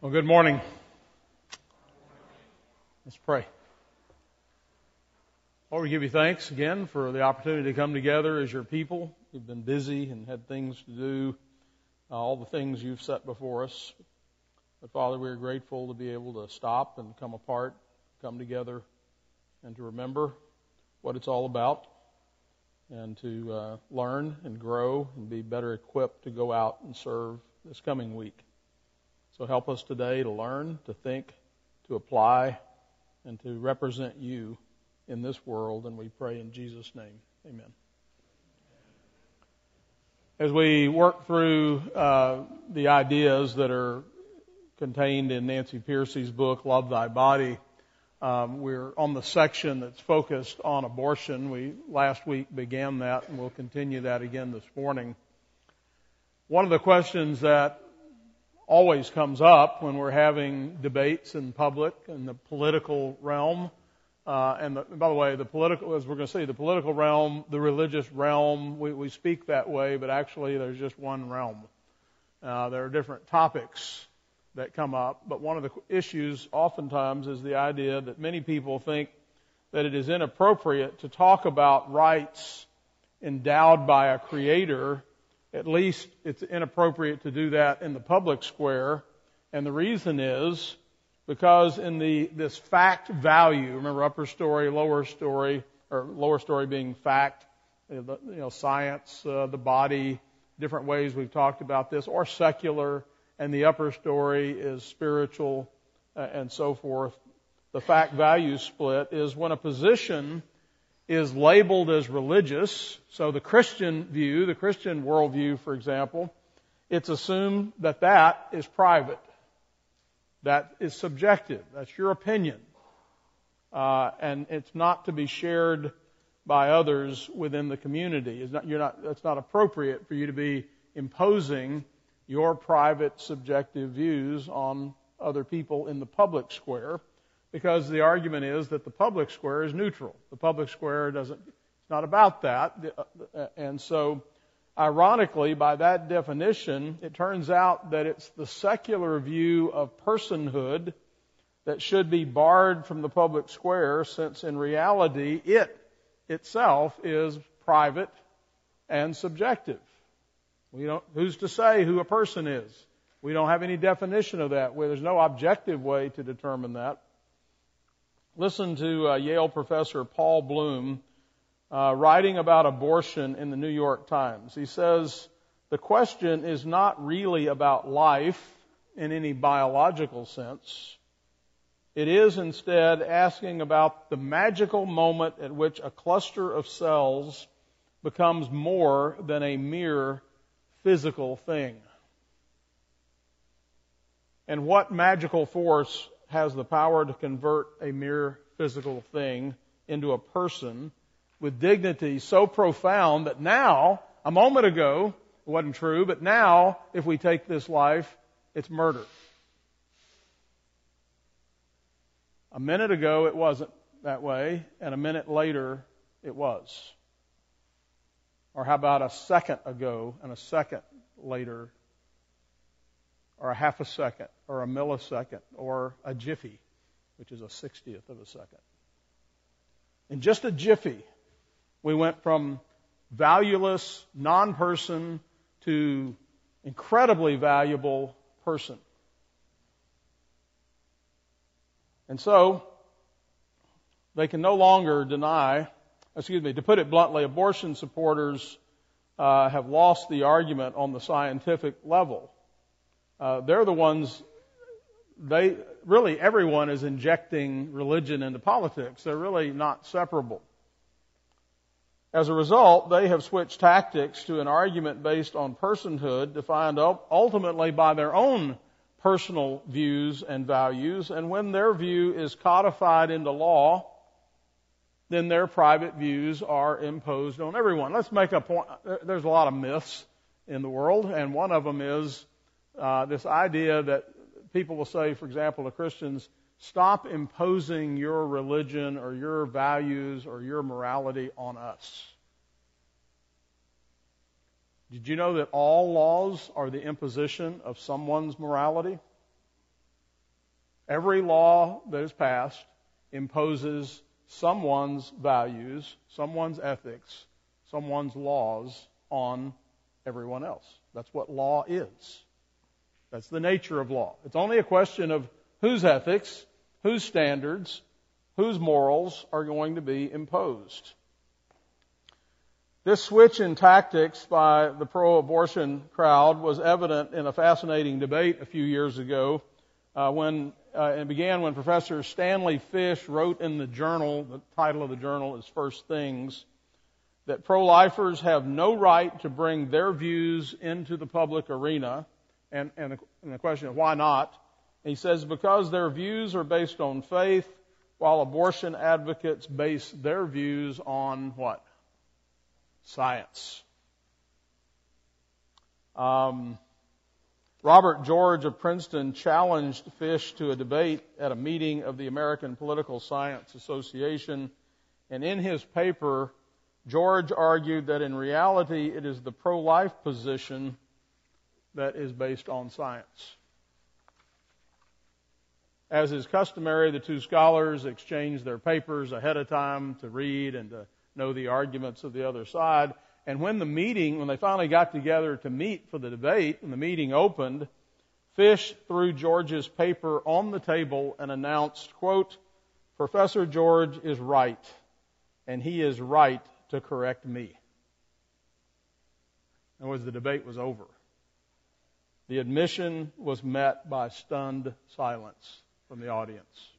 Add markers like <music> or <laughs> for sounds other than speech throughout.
Well, good morning. Let's pray. Lord, we give you thanks again for the opportunity to come together as your people. We've been busy and had things to do, uh, all the things you've set before us. But Father, we are grateful to be able to stop and come apart, come together, and to remember what it's all about, and to uh, learn and grow and be better equipped to go out and serve this coming week. So help us today to learn, to think, to apply, and to represent you in this world. And we pray in Jesus' name. Amen. As we work through uh, the ideas that are contained in Nancy Pearcey's book, Love Thy Body, um, we're on the section that's focused on abortion. We last week began that, and we'll continue that again this morning. One of the questions that always comes up when we're having debates in public in the political realm. Uh, and, the, by the way, the political, as we're going to see, the political realm, the religious realm, we, we speak that way, but actually there's just one realm. Uh, there are different topics that come up, but one of the issues oftentimes is the idea that many people think that it is inappropriate to talk about rights endowed by a creator at least it's inappropriate to do that in the public square. And the reason is because in the, this fact value, remember upper story, lower story, or lower story being fact, you know, science, uh, the body, different ways we've talked about this, or secular, and the upper story is spiritual, uh, and so forth. The fact value split is when a position is labeled as religious. So the Christian view, the Christian worldview, for example, it's assumed that that is private. That is subjective. That's your opinion. Uh, and it's not to be shared by others within the community. It's not, you're not, it's not appropriate for you to be imposing your private subjective views on other people in the public square because the argument is that the public square is neutral. The public square doesn't, it's not about that. Uh, and so, ironically, by that definition, it turns out that it's the secular view of personhood that should be barred from the public square since in reality it itself is private and subjective. We don't, who's to say who a person is? We don't have any definition of that. Where there's no objective way to determine that. Listen to uh, Yale professor Paul Bloom uh, writing about abortion in the New York Times. He says, the question is not really about life in any biological sense. It is instead asking about the magical moment at which a cluster of cells becomes more than a mere physical thing. And what magical force has the power to convert a mere physical thing into a person with dignity so profound that now, a moment ago, it wasn't true, but now, if we take this life, it's murder. A minute ago, it wasn't that way, and a minute later, it was. Or how about a second ago and a second later or a half a second, or a millisecond, or a jiffy, which is a sixtieth of a second. In just a jiffy, we went from valueless non-person to incredibly valuable person. And so, they can no longer deny, excuse me, to put it bluntly, abortion supporters uh, have lost the argument on the scientific level uh, they're the ones, they, really everyone is injecting religion into politics. They're really not separable. As a result, they have switched tactics to an argument based on personhood defined ultimately by their own personal views and values. And when their view is codified into law, then their private views are imposed on everyone. Let's make a point. There's a lot of myths in the world, and one of them is uh, this idea that people will say, for example, to Christians, stop imposing your religion or your values or your morality on us. Did you know that all laws are the imposition of someone's morality? Every law that is passed imposes someone's values, someone's ethics, someone's laws on everyone else. That's what law is. That's the nature of law. It's only a question of whose ethics, whose standards, whose morals are going to be imposed. This switch in tactics by the pro-abortion crowd was evident in a fascinating debate a few years ago uh, when uh, it began when Professor Stanley Fish wrote in the journal, the title of the journal is First Things, that pro-lifers have no right to bring their views into the public arena. And, and, the, and the question of why not? he says, because their views are based on faith, while abortion advocates base their views on what? Science. Um, Robert George of Princeton challenged Fish to a debate at a meeting of the American Political Science Association, and in his paper, George argued that in reality it is the pro-life position that is based on science. As is customary, the two scholars exchanged their papers ahead of time to read and to know the arguments of the other side. And when the meeting, when they finally got together to meet for the debate, and the meeting opened, Fish threw George's paper on the table and announced, quote, Professor George is right, and he is right to correct me. And as the debate was over, the admission was met by stunned silence from the audience.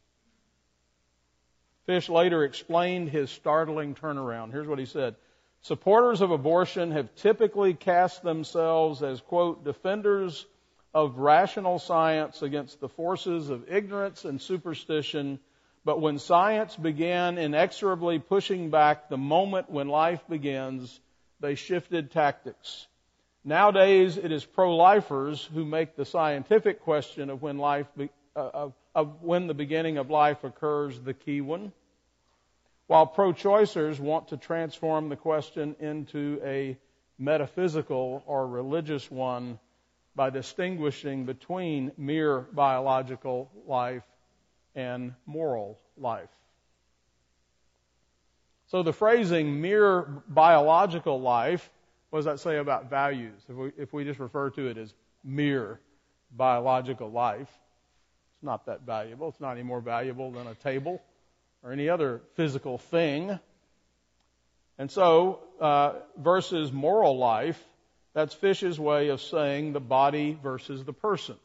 Fish later explained his startling turnaround. Here's what he said. Supporters of abortion have typically cast themselves as, quote, defenders of rational science against the forces of ignorance and superstition but when science began inexorably pushing back the moment when life begins, they shifted tactics. Nowadays, it is pro-lifers who make the scientific question of when life, uh, of, of when the beginning of life occurs the key one, while pro-choicers want to transform the question into a metaphysical or religious one by distinguishing between mere biological life and moral life. So the phrasing mere biological life, what does that say about values? If we, if we just refer to it as mere biological life, it's not that valuable. It's not any more valuable than a table or any other physical thing. And so, uh, versus moral life, that's Fish's way of saying the body versus the person.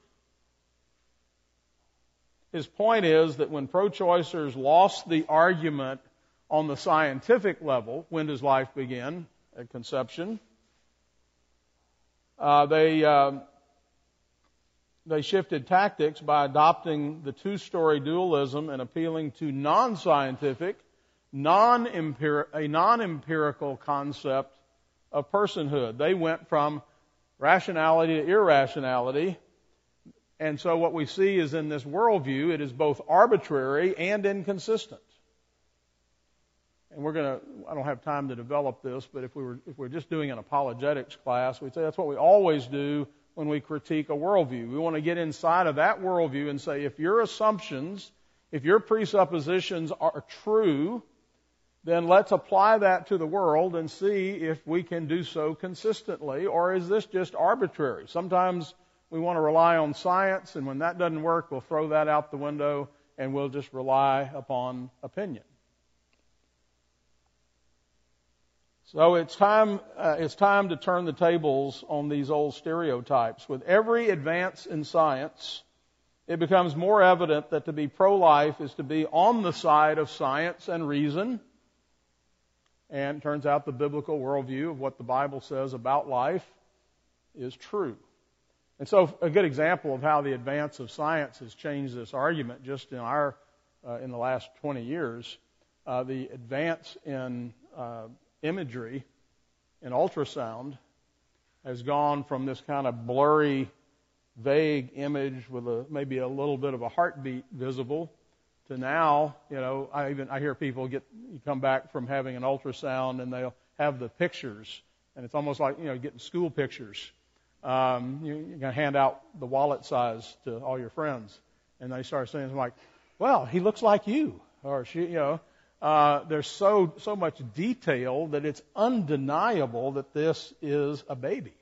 His point is that when pro-choicers lost the argument on the scientific level, when does life begin? At conception. Uh, they uh, they shifted tactics by adopting the two-story dualism and appealing to non-scientific, non a non-empirical concept of personhood. They went from rationality to irrationality and so what we see is in this worldview, it is both arbitrary and inconsistent. And we're going to, I don't have time to develop this, but if we were, if we're just doing an apologetics class, we'd say that's what we always do when we critique a worldview. We want to get inside of that worldview and say, if your assumptions, if your presuppositions are true, then let's apply that to the world and see if we can do so consistently, or is this just arbitrary? Sometimes we want to rely on science, and when that doesn't work, we'll throw that out the window and we'll just rely upon opinion. So it's time, uh, it's time to turn the tables on these old stereotypes. With every advance in science, it becomes more evident that to be pro-life is to be on the side of science and reason. And turns out the biblical worldview of what the Bible says about life is true. And so, a good example of how the advance of science has changed this argument, just in our uh, in the last 20 years, uh, the advance in uh, imagery in ultrasound has gone from this kind of blurry, vague image with a, maybe a little bit of a heartbeat visible to now, you know, I even I hear people get you come back from having an ultrasound and they'll have the pictures, and it's almost like you know getting school pictures um, you, you're to hand out the wallet size to all your friends. And they start saying like, well, he looks like you. Or she, you know, uh, there's so, so much detail that it's undeniable that this is a baby.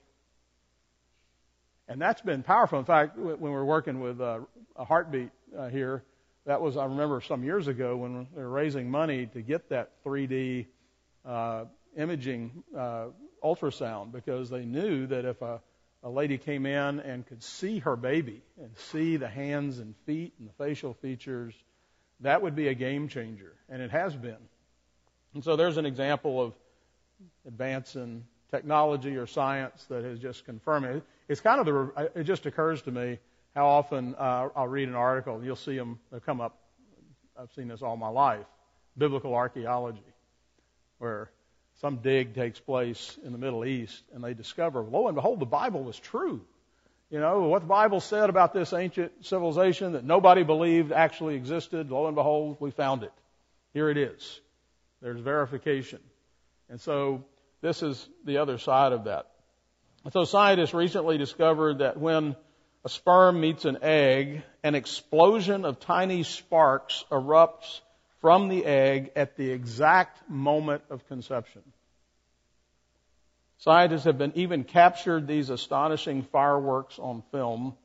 And that's been powerful. In fact, when we were working with uh, a heartbeat uh, here, that was, I remember some years ago when they were raising money to get that 3D uh, imaging uh, ultrasound because they knew that if a, a lady came in and could see her baby and see the hands and feet and the facial features, that would be a game changer. And it has been. And so there's an example of advance in technology or science that has just confirmed it. It's kind of the, it just occurs to me how often uh, I'll read an article, you'll see them They come up. I've seen this all my life. Biblical archaeology, where some dig takes place in the Middle East, and they discover, lo and behold, the Bible was true. You know, what the Bible said about this ancient civilization that nobody believed actually existed, lo and behold, we found it. Here it is. There's verification. And so this is the other side of that. So scientists recently discovered that when a sperm meets an egg, an explosion of tiny sparks erupts from the egg at the exact moment of conception. Scientists have been even captured these astonishing fireworks on film.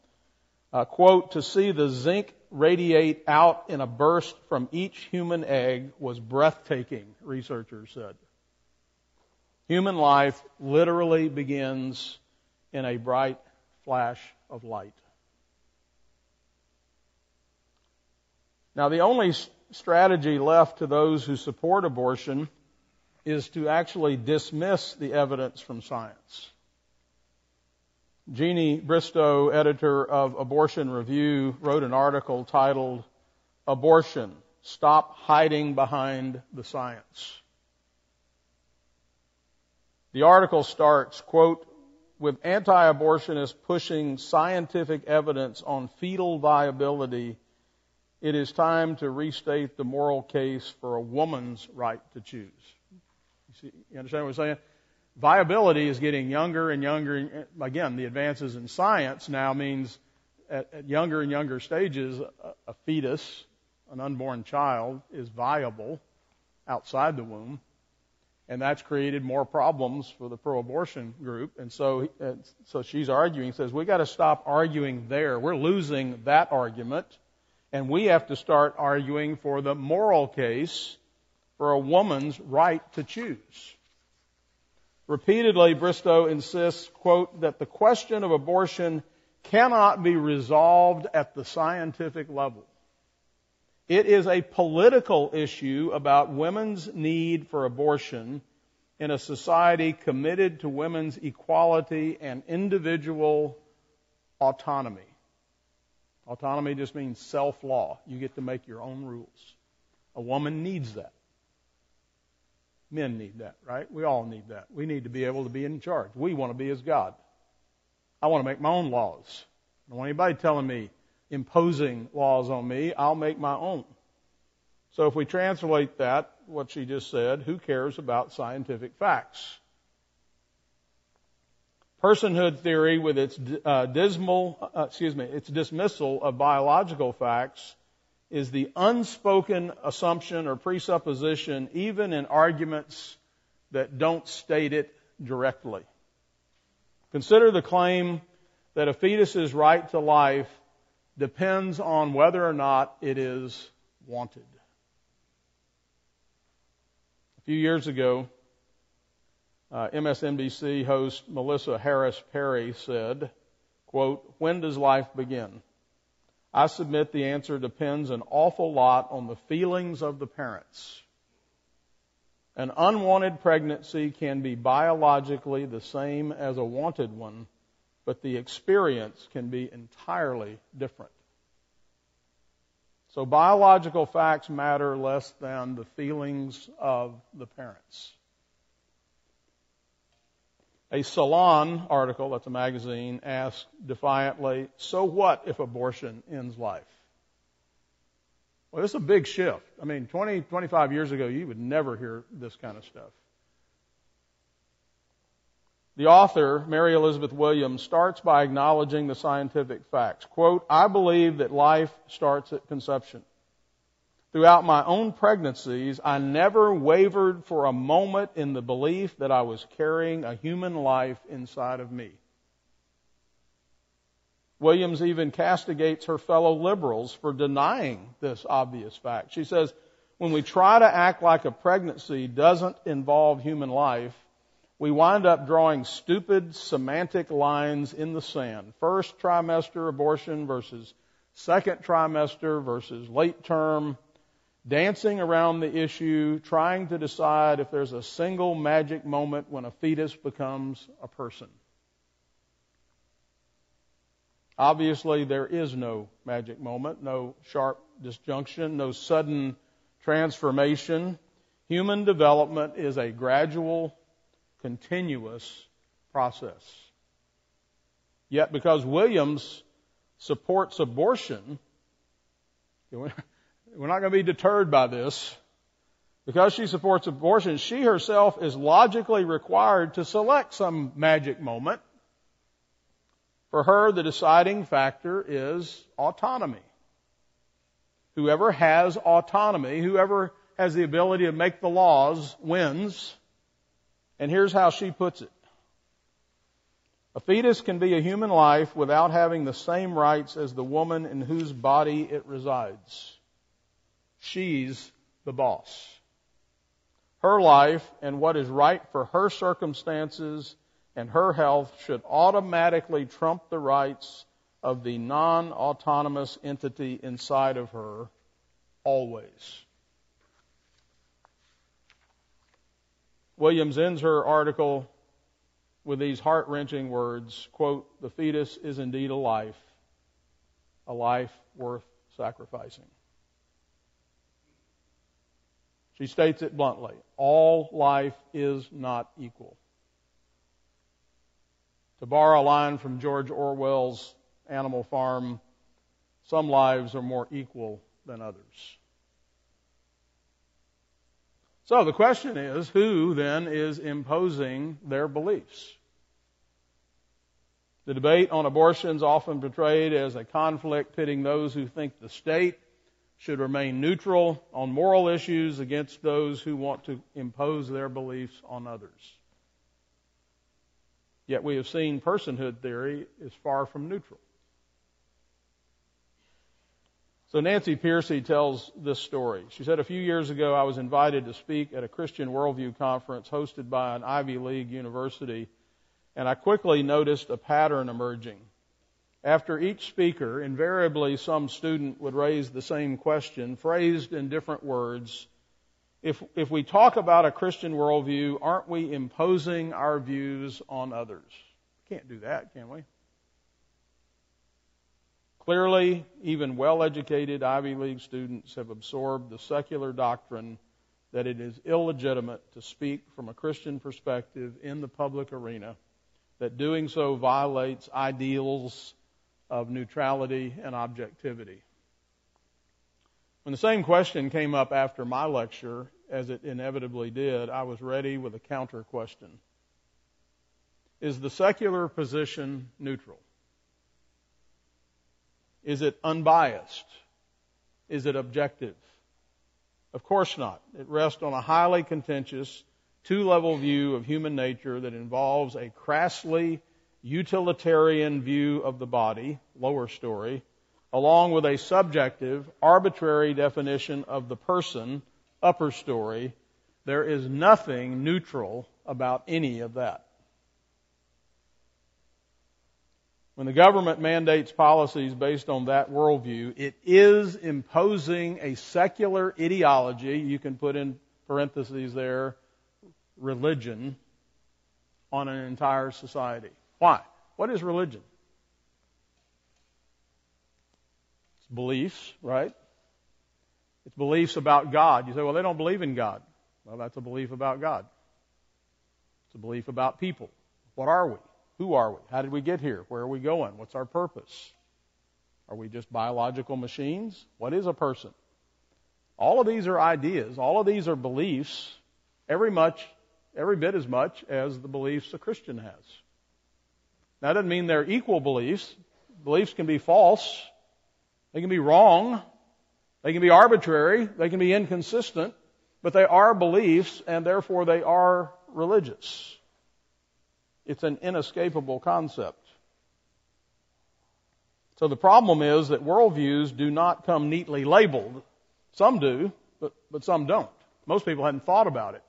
Uh, quote, to see the zinc radiate out in a burst from each human egg was breathtaking, researchers said. Human life literally begins in a bright flash of light. Now, the only strategy left to those who support abortion is to actually dismiss the evidence from science. Jeannie Bristow, editor of Abortion Review, wrote an article titled Abortion, Stop Hiding Behind the Science. The article starts, quote, with anti-abortionists pushing scientific evidence on fetal viability, it is time to restate the moral case for a woman's right to choose. You, see, you understand what I'm saying? Viability is getting younger and younger. Again, the advances in science now means at, at younger and younger stages, a, a fetus, an unborn child, is viable outside the womb and that's created more problems for the pro-abortion group. And so, uh, so she's arguing, says we got to stop arguing there. We're losing that argument, and we have to start arguing for the moral case for a woman's right to choose. Repeatedly, Bristow insists, quote, that the question of abortion cannot be resolved at the scientific level. It is a political issue about women's need for abortion in a society committed to women's equality and individual autonomy. Autonomy just means self law. You get to make your own rules. A woman needs that. Men need that, right? We all need that. We need to be able to be in charge. We want to be as God. I want to make my own laws. I don't want anybody telling me imposing laws on me. I'll make my own. So if we translate that, what she just said, who cares about scientific facts? Personhood theory, with its uh, dismal, uh, excuse me, its dismissal of biological facts, is the unspoken assumption or presupposition, even in arguments that don't state it directly. Consider the claim that a fetus's right to life depends on whether or not it is wanted. A few years ago, uh, MSNBC host Melissa Harris Perry said, quote, when does life begin? I submit the answer depends an awful lot on the feelings of the parents. An unwanted pregnancy can be biologically the same as a wanted one but the experience can be entirely different. So biological facts matter less than the feelings of the parents. A Salon article, that's a magazine, asked defiantly, so what if abortion ends life? Well, this is a big shift. I mean, 20, 25 years ago, you would never hear this kind of stuff. The author, Mary Elizabeth Williams, starts by acknowledging the scientific facts. Quote, I believe that life starts at conception. Throughout my own pregnancies, I never wavered for a moment in the belief that I was carrying a human life inside of me. Williams even castigates her fellow liberals for denying this obvious fact. She says, when we try to act like a pregnancy doesn't involve human life, we wind up drawing stupid semantic lines in the sand. First trimester abortion versus second trimester versus late term, dancing around the issue, trying to decide if there's a single magic moment when a fetus becomes a person. Obviously, there is no magic moment, no sharp disjunction, no sudden transformation. Human development is a gradual, continuous process. Yet, because Williams supports abortion, <laughs> we're not going to be deterred by this. Because she supports abortion, she herself is logically required to select some magic moment for her, the deciding factor is autonomy. Whoever has autonomy, whoever has the ability to make the laws, wins. And here's how she puts it. A fetus can be a human life without having the same rights as the woman in whose body it resides. She's the boss. Her life and what is right for her circumstances and her health should automatically trump the rights of the non-autonomous entity inside of her always. Williams ends her article with these heart-wrenching words, quote, the fetus is indeed a life, a life worth sacrificing. She states it bluntly. All life is not equal. To borrow a line from George Orwell's Animal Farm, some lives are more equal than others. So the question is, who then is imposing their beliefs? The debate on abortion is often portrayed as a conflict pitting those who think the state should remain neutral on moral issues against those who want to impose their beliefs on others. Yet we have seen personhood theory is far from neutral. So Nancy Pearcey tells this story. She said, a few years ago I was invited to speak at a Christian Worldview conference hosted by an Ivy League university, and I quickly noticed a pattern emerging. After each speaker, invariably some student would raise the same question, phrased in different words, if, if we talk about a Christian worldview, aren't we imposing our views on others? Can't do that, can we? Clearly, even well educated Ivy League students have absorbed the secular doctrine that it is illegitimate to speak from a Christian perspective in the public arena, that doing so violates ideals of neutrality and objectivity. When the same question came up after my lecture, as it inevitably did, I was ready with a counter question. Is the secular position neutral? Is it unbiased? Is it objective? Of course not. It rests on a highly contentious two level view of human nature that involves a crassly utilitarian view of the body, lower story, along with a subjective, arbitrary definition of the person, upper story, there is nothing neutral about any of that. When the government mandates policies based on that worldview, it is imposing a secular ideology, you can put in parentheses there, religion, on an entire society. Why? What is religion? It's beliefs, right? It's beliefs about God. You say, well, they don't believe in God. Well, that's a belief about God. It's a belief about people. What are we? Who are we? How did we get here? Where are we going? What's our purpose? Are we just biological machines? What is a person? All of these are ideas. All of these are beliefs, every much every bit as much as the beliefs a Christian has. That doesn't mean they're equal beliefs. Beliefs can be false. They can be wrong. They can be arbitrary. They can be inconsistent. But they are beliefs and therefore they are religious. It's an inescapable concept. So the problem is that worldviews do not come neatly labeled. Some do, but, but some don't. Most people hadn't thought about it.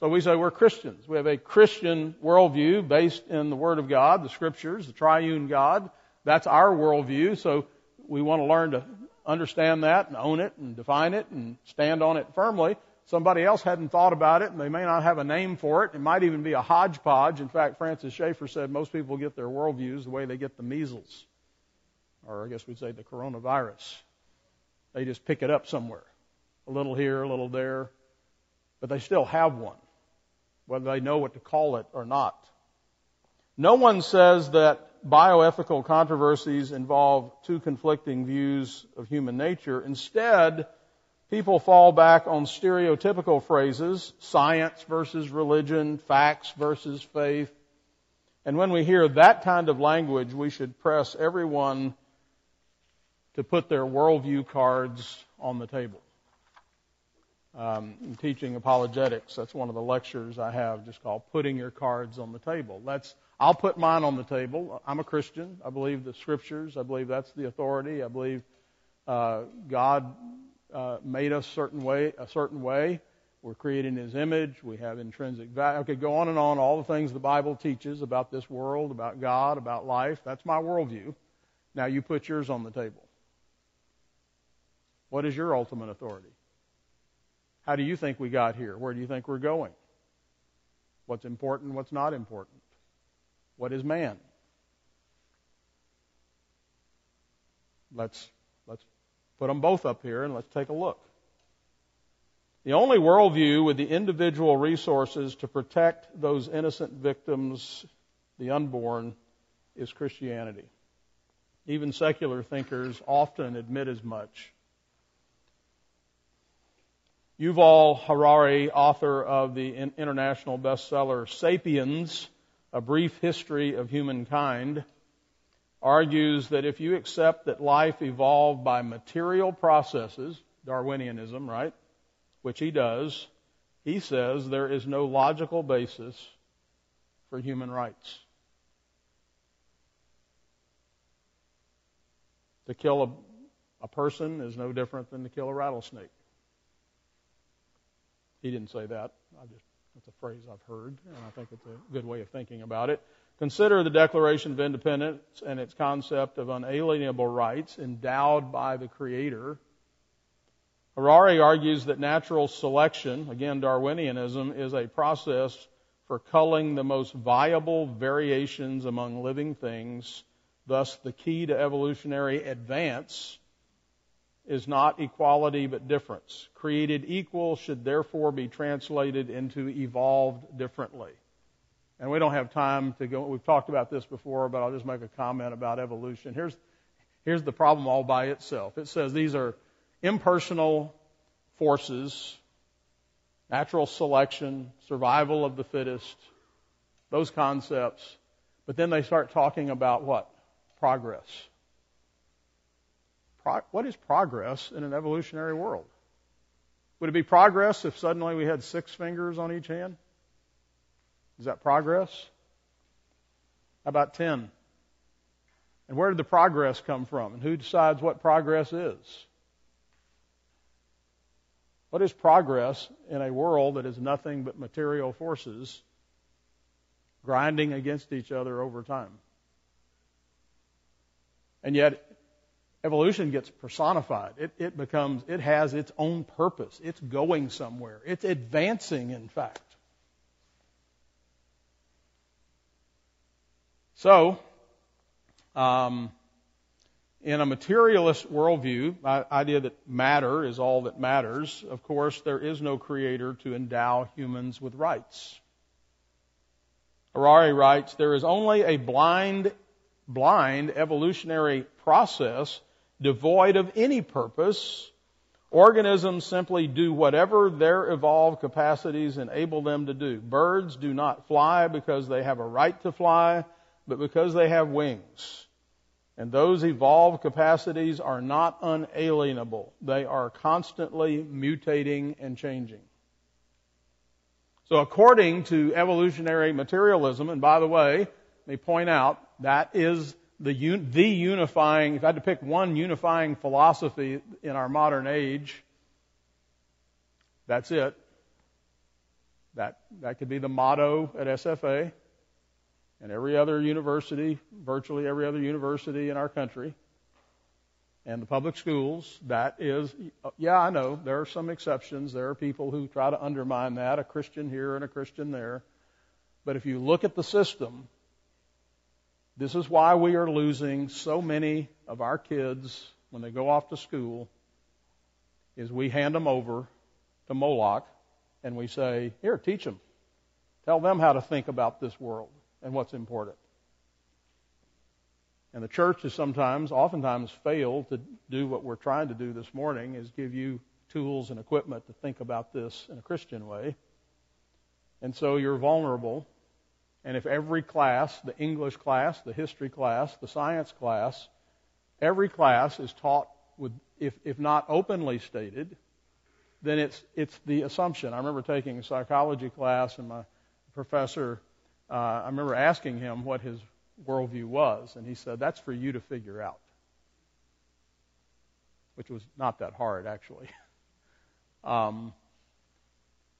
So we say we're Christians. We have a Christian worldview based in the Word of God, the Scriptures, the triune God. That's our worldview. So we want to learn to understand that and own it and define it and stand on it firmly. Somebody else hadn't thought about it and they may not have a name for it. It might even be a hodgepodge. In fact, Francis Schaeffer said most people get their worldviews the way they get the measles or I guess we'd say the coronavirus. They just pick it up somewhere. A little here, a little there. But they still have one, whether they know what to call it or not. No one says that bioethical controversies involve two conflicting views of human nature. Instead, people fall back on stereotypical phrases, science versus religion, facts versus faith. And when we hear that kind of language, we should press everyone to put their worldview cards on the table. Um, in teaching apologetics, that's one of the lectures I have just called Putting Your Cards on the Table. That's, I'll put mine on the table. I'm a Christian. I believe the scriptures. I believe that's the authority. I believe uh, God uh, made us certain way, a certain way. We're created in His image. We have intrinsic value. Okay, go on and on. All the things the Bible teaches about this world, about God, about life. That's my worldview. Now you put yours on the table. What is your ultimate authority? How do you think we got here? Where do you think we're going? What's important? What's not important? What is man? Let's, let's put them both up here and let's take a look. The only worldview with the individual resources to protect those innocent victims, the unborn, is Christianity. Even secular thinkers often admit as much. Yuval Harari, author of the international bestseller Sapiens, A Brief History of Humankind, argues that if you accept that life evolved by material processes, Darwinianism, right? Which he does, he says there is no logical basis for human rights. To kill a, a person is no different than to kill a rattlesnake. He didn't say that. I just that's a phrase I've heard, and I think it's a good way of thinking about it. Consider the Declaration of Independence and its concept of unalienable rights endowed by the Creator. Harari argues that natural selection, again Darwinianism, is a process for culling the most viable variations among living things, thus the key to evolutionary advance is not equality but difference. Created equal should therefore be translated into evolved differently. And we don't have time to go, we've talked about this before, but I'll just make a comment about evolution. Here's, here's the problem all by itself. It says these are impersonal forces, natural selection, survival of the fittest, those concepts. But then they start talking about what? Progress what is progress in an evolutionary world? Would it be progress if suddenly we had six fingers on each hand? Is that progress? How about ten? And where did the progress come from? And who decides what progress is? What is progress in a world that is nothing but material forces grinding against each other over time? And yet, evolution gets personified. It, it becomes, it has its own purpose. It's going somewhere. It's advancing, in fact. So, um, in a materialist worldview, the idea that matter is all that matters, of course, there is no creator to endow humans with rights. Harari writes, there is only a blind, blind evolutionary process devoid of any purpose, Organisms simply do whatever their evolved capacities enable them to do. Birds do not fly because they have a right to fly, but because they have wings. And those evolved capacities are not unalienable. They are constantly mutating and changing. So according to evolutionary materialism, and by the way, let me point out, that is the, un, the unifying, if I had to pick one unifying philosophy in our modern age, that's it. That, that could be the motto at SFA and every other university, virtually every other university in our country, and the public schools. That is, yeah, I know there are some exceptions. There are people who try to undermine that, a Christian here and a Christian there. But if you look at the system, this is why we are losing so many of our kids when they go off to school is we hand them over to Moloch and we say, here, teach them. Tell them how to think about this world and what's important. And the church has sometimes, oftentimes failed to do what we're trying to do this morning is give you tools and equipment to think about this in a Christian way. And so you're vulnerable and if every class, the English class, the history class, the science class, every class is taught with, if, if not openly stated, then it's, it's the assumption. I remember taking a psychology class and my professor, uh, I remember asking him what his worldview was, and he said, that's for you to figure out. Which was not that hard, actually. <laughs> um,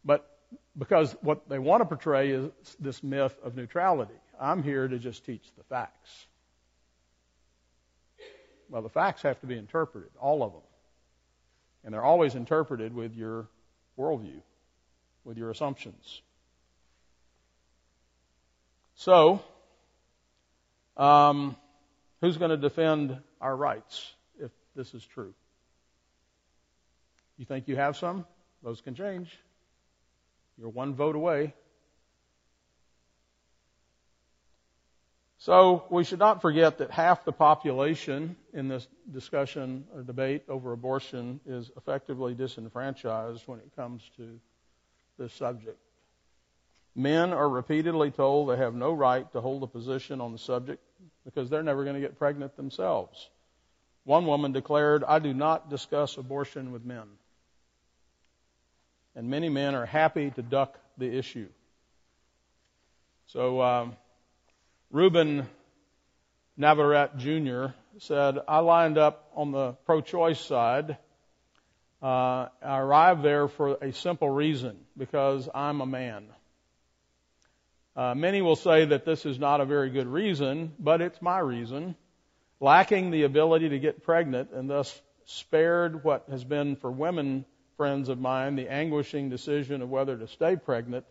but because what they want to portray is this myth of neutrality. I'm here to just teach the facts. Well, the facts have to be interpreted, all of them. And they're always interpreted with your worldview, with your assumptions. So, um, who's going to defend our rights if this is true? You think you have some? Those can change. You're one vote away. So we should not forget that half the population in this discussion or debate over abortion is effectively disenfranchised when it comes to this subject. Men are repeatedly told they have no right to hold a position on the subject because they're never going to get pregnant themselves. One woman declared, I do not discuss abortion with men and many men are happy to duck the issue. So, um, Ruben Navarrette Jr. said, I lined up on the pro choice side. Uh, I arrived there for a simple reason because I'm a man. Uh, many will say that this is not a very good reason, but it's my reason. Lacking the ability to get pregnant and thus spared what has been for women friends of mine the anguishing decision of whether to stay pregnant,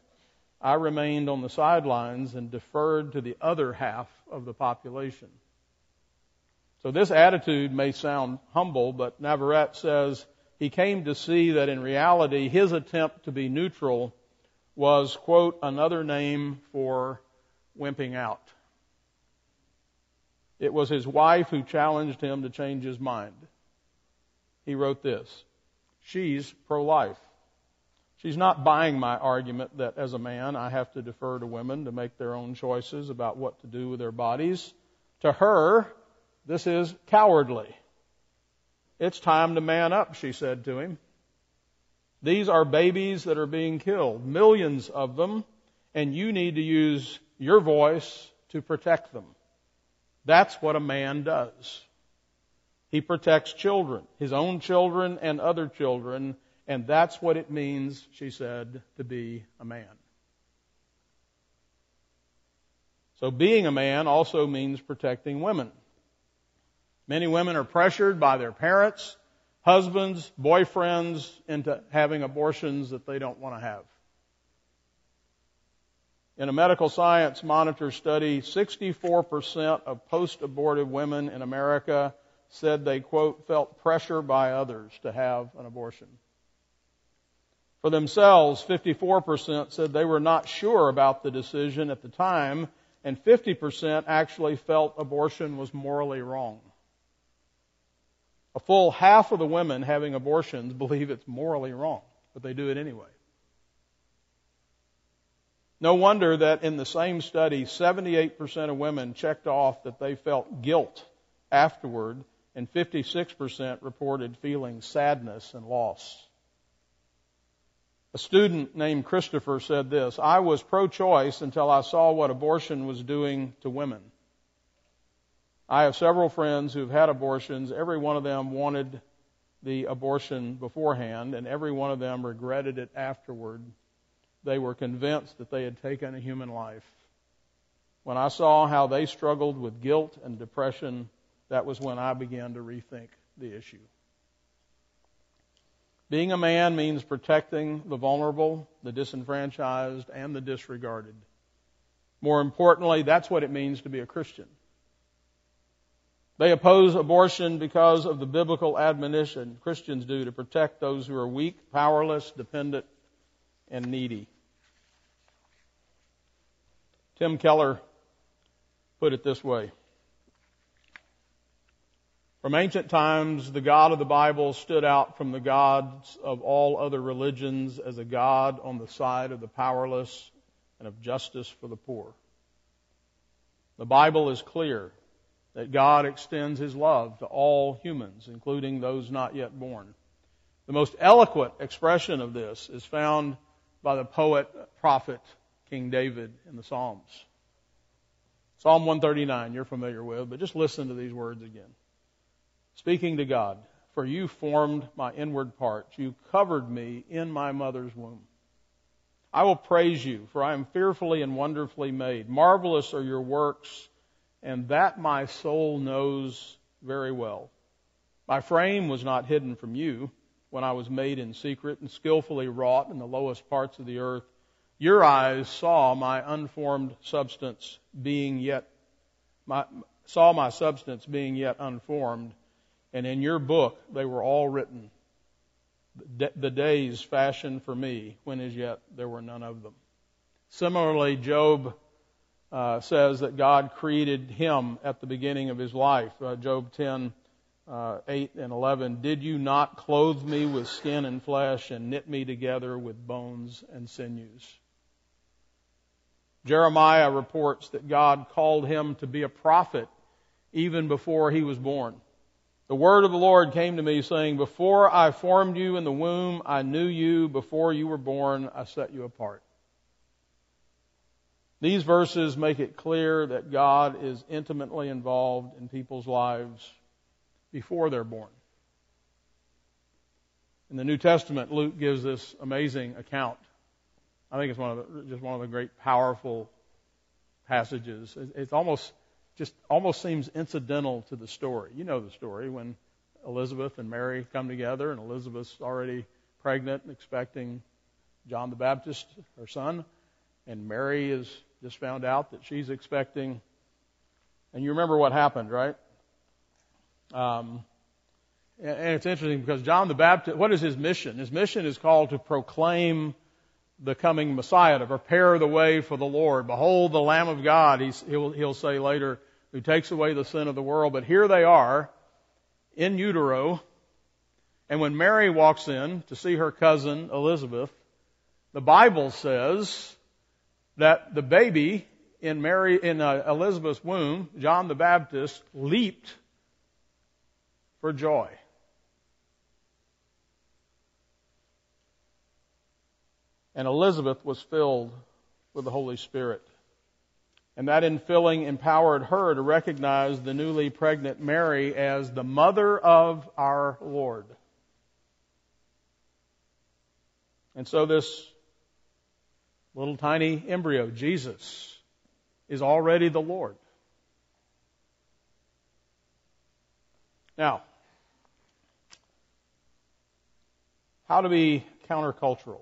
I remained on the sidelines and deferred to the other half of the population. So this attitude may sound humble, but Navarrette says he came to see that in reality his attempt to be neutral was, quote, another name for wimping out. It was his wife who challenged him to change his mind. He wrote this she's pro-life. She's not buying my argument that as a man I have to defer to women to make their own choices about what to do with their bodies. To her, this is cowardly. It's time to man up, she said to him. These are babies that are being killed, millions of them, and you need to use your voice to protect them. That's what a man does. He protects children, his own children and other children, and that's what it means, she said, to be a man. So being a man also means protecting women. Many women are pressured by their parents, husbands, boyfriends into having abortions that they don't want to have. In a medical science monitor study, 64% of post-abortive women in America said they, quote, felt pressure by others to have an abortion. For themselves, 54% said they were not sure about the decision at the time, and 50% actually felt abortion was morally wrong. A full half of the women having abortions <laughs> believe it's morally wrong, but they do it anyway. No wonder that in the same study, 78% of women checked off that they felt guilt afterward, and 56% reported feeling sadness and loss. A student named Christopher said this I was pro choice until I saw what abortion was doing to women. I have several friends who've had abortions. Every one of them wanted the abortion beforehand, and every one of them regretted it afterward they were convinced that they had taken a human life. When I saw how they struggled with guilt and depression, that was when I began to rethink the issue. Being a man means protecting the vulnerable, the disenfranchised, and the disregarded. More importantly, that's what it means to be a Christian. They oppose abortion because of the biblical admonition Christians do to protect those who are weak, powerless, dependent, and needy. Tim Keller put it this way. From ancient times, the God of the Bible stood out from the gods of all other religions as a God on the side of the powerless and of justice for the poor. The Bible is clear that God extends His love to all humans, including those not yet born. The most eloquent expression of this is found by the poet, prophet King David in the Psalms. Psalm 139, you're familiar with, but just listen to these words again. Speaking to God, for you formed my inward parts. You covered me in my mother's womb. I will praise you, for I am fearfully and wonderfully made. Marvelous are your works, and that my soul knows very well. My frame was not hidden from you when I was made in secret and skillfully wrought in the lowest parts of the earth. Your eyes saw my unformed substance being yet, my, saw my substance being yet unformed, and in your book they were all written. The days fashioned for me, when as yet there were none of them. Similarly, Job uh, says that God created him at the beginning of his life. Uh, Job 10, uh, 8 and 11. Did you not clothe me with skin and flesh and knit me together with bones and sinews? Jeremiah reports that God called him to be a prophet even before he was born. The word of the Lord came to me saying, Before I formed you in the womb, I knew you. Before you were born, I set you apart. These verses make it clear that God is intimately involved in people's lives before they're born. In the New Testament, Luke gives this amazing account I think it's one of the, just one of the great powerful passages. It's almost just almost seems incidental to the story. You know the story when Elizabeth and Mary come together, and Elizabeth's already pregnant and expecting John the Baptist, her son, and Mary is just found out that she's expecting. And you remember what happened, right? Um, and it's interesting because John the Baptist, what is his mission? His mission is called to proclaim the coming Messiah, to prepare the way for the Lord. Behold the Lamb of God, he'll, he'll say later, who takes away the sin of the world. But here they are in utero. And when Mary walks in to see her cousin Elizabeth, the Bible says that the baby in Mary in uh, Elizabeth's womb, John the Baptist, leaped for joy. and Elizabeth was filled with the Holy Spirit. And that infilling empowered her to recognize the newly pregnant Mary as the mother of our Lord. And so this little tiny embryo, Jesus, is already the Lord. Now, how to be countercultural?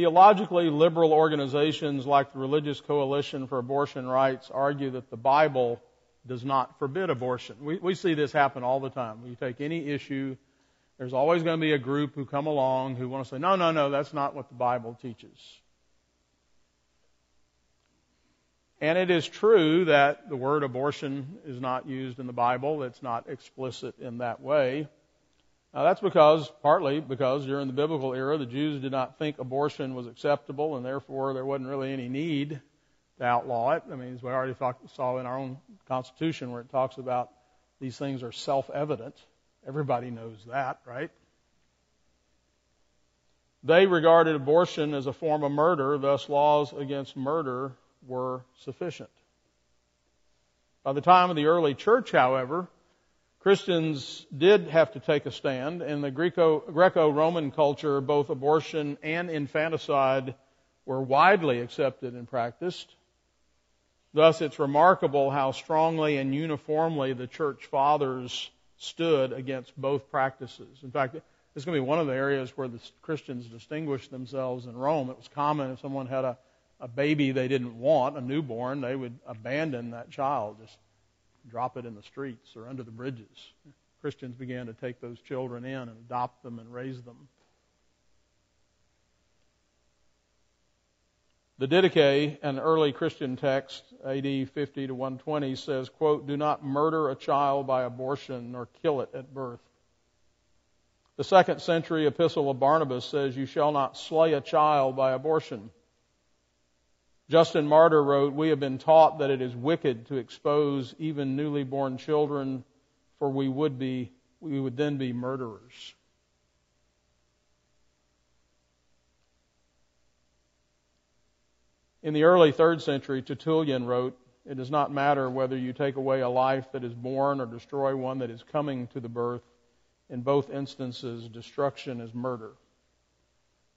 Theologically liberal organizations like the Religious Coalition for Abortion Rights argue that the Bible does not forbid abortion. We, we see this happen all the time. You take any issue, there's always going to be a group who come along who want to say, no, no, no, that's not what the Bible teaches. And it is true that the word abortion is not used in the Bible. It's not explicit in that way. Now that's because, partly because during the biblical era, the Jews did not think abortion was acceptable and therefore there wasn't really any need to outlaw it. I mean, as we already saw in our own Constitution where it talks about these things are self-evident. Everybody knows that, right? They regarded abortion as a form of murder, thus laws against murder were sufficient. By the time of the early church, however, Christians did have to take a stand. In the Greco-Roman culture, both abortion and infanticide were widely accepted and practiced. Thus, it's remarkable how strongly and uniformly the church fathers stood against both practices. In fact, it's going to be one of the areas where the Christians distinguished themselves in Rome. It was common if someone had a, a baby they didn't want, a newborn, they would abandon that child, just drop it in the streets or under the bridges. Christians began to take those children in and adopt them and raise them. The Didache, an early Christian text, AD 50 to 120, says, quote, Do not murder a child by abortion nor kill it at birth. The second century epistle of Barnabas says, You shall not slay a child by abortion. Justin Martyr wrote, We have been taught that it is wicked to expose even newly born children, for we would be, we would then be murderers. In the early third century, Tertullian wrote, It does not matter whether you take away a life that is born or destroy one that is coming to the birth. In both instances, destruction is murder.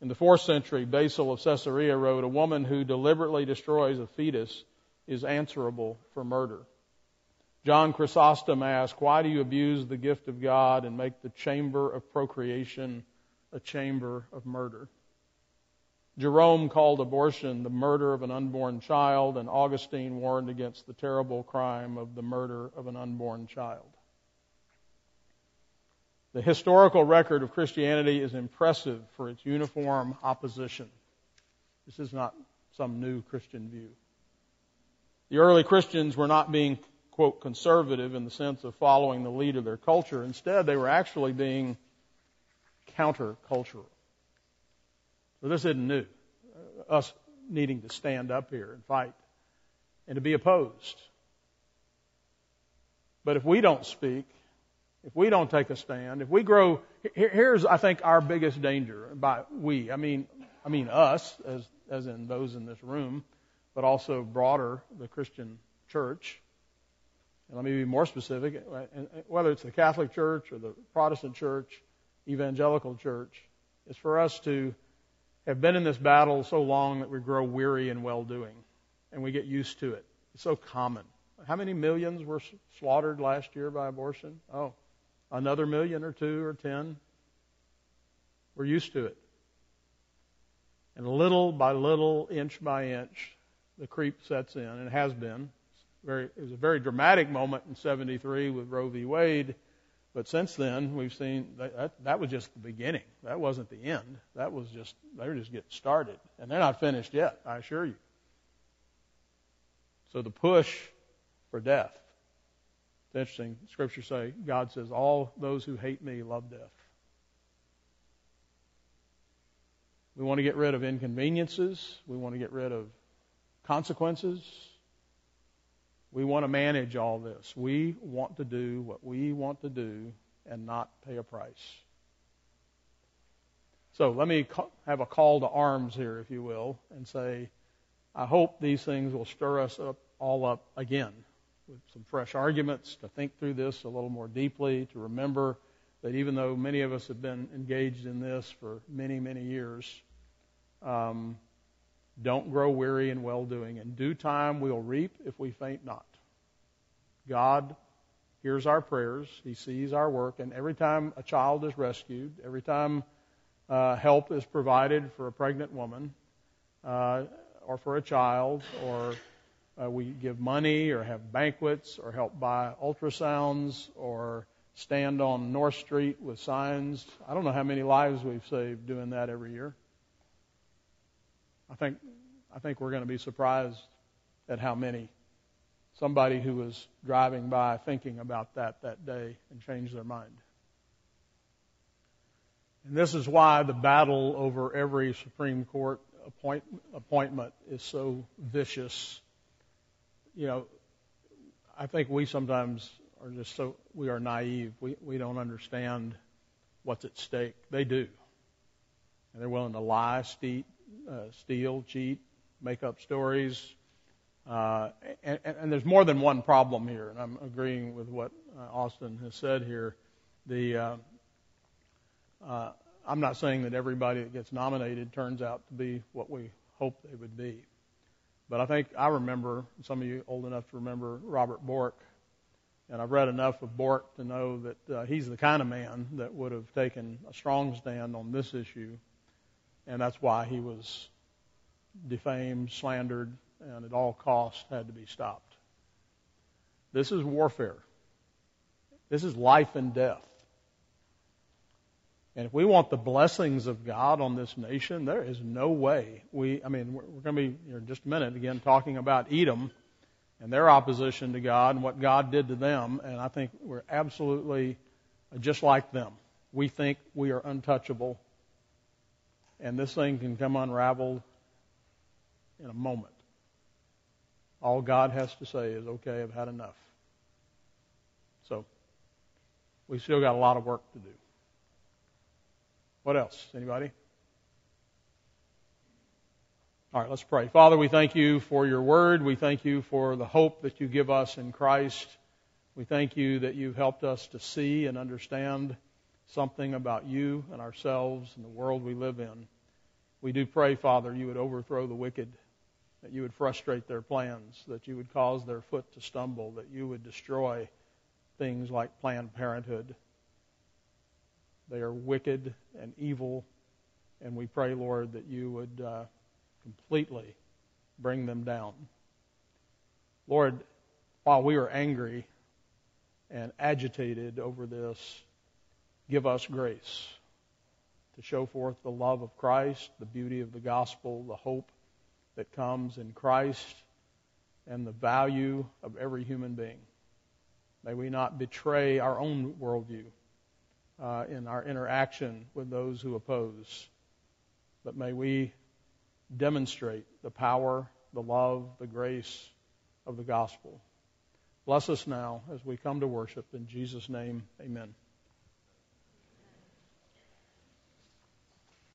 In the fourth century, Basil of Caesarea wrote, A woman who deliberately destroys a fetus is answerable for murder. John Chrysostom asked, Why do you abuse the gift of God and make the chamber of procreation a chamber of murder? Jerome called abortion the murder of an unborn child, and Augustine warned against the terrible crime of the murder of an unborn child. The historical record of Christianity is impressive for its uniform opposition. This is not some new Christian view. The early Christians were not being, quote, conservative in the sense of following the lead of their culture. Instead, they were actually being countercultural. So this isn't new. Uh, us needing to stand up here and fight and to be opposed. But if we don't speak, if we don't take a stand, if we grow, here's I think our biggest danger. By we, I mean, I mean us, as as in those in this room, but also broader the Christian church. And let me be more specific. Uh, uh, whether it's the Catholic Church or the Protestant Church, evangelical church, is for us to have been in this battle so long that we grow weary in well doing and we get used to it. It's so common. How many millions were slaughtered last year by abortion? Oh, another million or two or ten. We're used to it. And little by little, inch by inch, the creep sets in, and it has been. Very, it was a very dramatic moment in 73 with Roe v. Wade but since then, we've seen that, that, that was just the beginning. That wasn't the end. That was just, they were just getting started. And they're not finished yet, I assure you. So the push for death. It's interesting. Scripture say, God says, all those who hate me love death. We want to get rid of inconveniences. We want to get rid of consequences. We want to manage all this. We want to do what we want to do and not pay a price. So let me have a call to arms here, if you will, and say, I hope these things will stir us up all up again with some fresh arguments to think through this a little more deeply, to remember that even though many of us have been engaged in this for many, many years, um, don't grow weary in well doing. In due time we'll reap if we faint not. God hears our prayers, He sees our work, and every time a child is rescued, every time uh, help is provided for a pregnant woman, uh, or for a child, or uh, we give money, or have banquets, or help buy ultrasounds, or stand on North Street with signs. I don't know how many lives we've saved doing that every year. I think I think we're going to be surprised at how many. Somebody who was driving by thinking about that that day and changed their mind. And this is why the battle over every Supreme Court appoint, appointment is so vicious. You know, I think we sometimes are just so, we are naive. We, we don't understand what's at stake. They do. And they're willing to lie, steal, uh, steal cheat, make up stories. Uh, and, and, there's more than one problem here, and I'm agreeing with what uh, Austin has said here. The uh, uh, I'm not saying that everybody that gets nominated turns out to be what we hope they would be. But I think I remember, some of you old enough to remember Robert Bork, and I've read enough of Bork to know that uh, he's the kind of man that would have taken a strong stand on this issue, and that's why he was defamed, slandered, and at all costs had to be stopped. This is warfare. This is life and death. And if we want the blessings of God on this nation, there is no way we, I mean, we're, we're going to be here in just a minute again talking about Edom and their opposition to God and what God did to them. And I think we're absolutely just like them. We think we are untouchable. And this thing can come unraveled in a moment. All God has to say is, okay, I've had enough. So, we still got a lot of work to do. What else? Anybody? All right, let's pray. Father, we thank you for your word. We thank you for the hope that you give us in Christ. We thank you that you've helped us to see and understand something about you and ourselves and the world we live in. We do pray, Father, you would overthrow the wicked, that you would frustrate their plans, that you would cause their foot to stumble, that you would destroy things like Planned Parenthood they are wicked and evil, and we pray, Lord, that you would uh, completely bring them down. Lord, while we are angry and agitated over this, give us grace to show forth the love of Christ, the beauty of the gospel, the hope that comes in Christ, and the value of every human being. May we not betray our own worldview uh, in our interaction with those who oppose. But may we demonstrate the power, the love, the grace of the gospel. Bless us now as we come to worship. In Jesus' name, amen.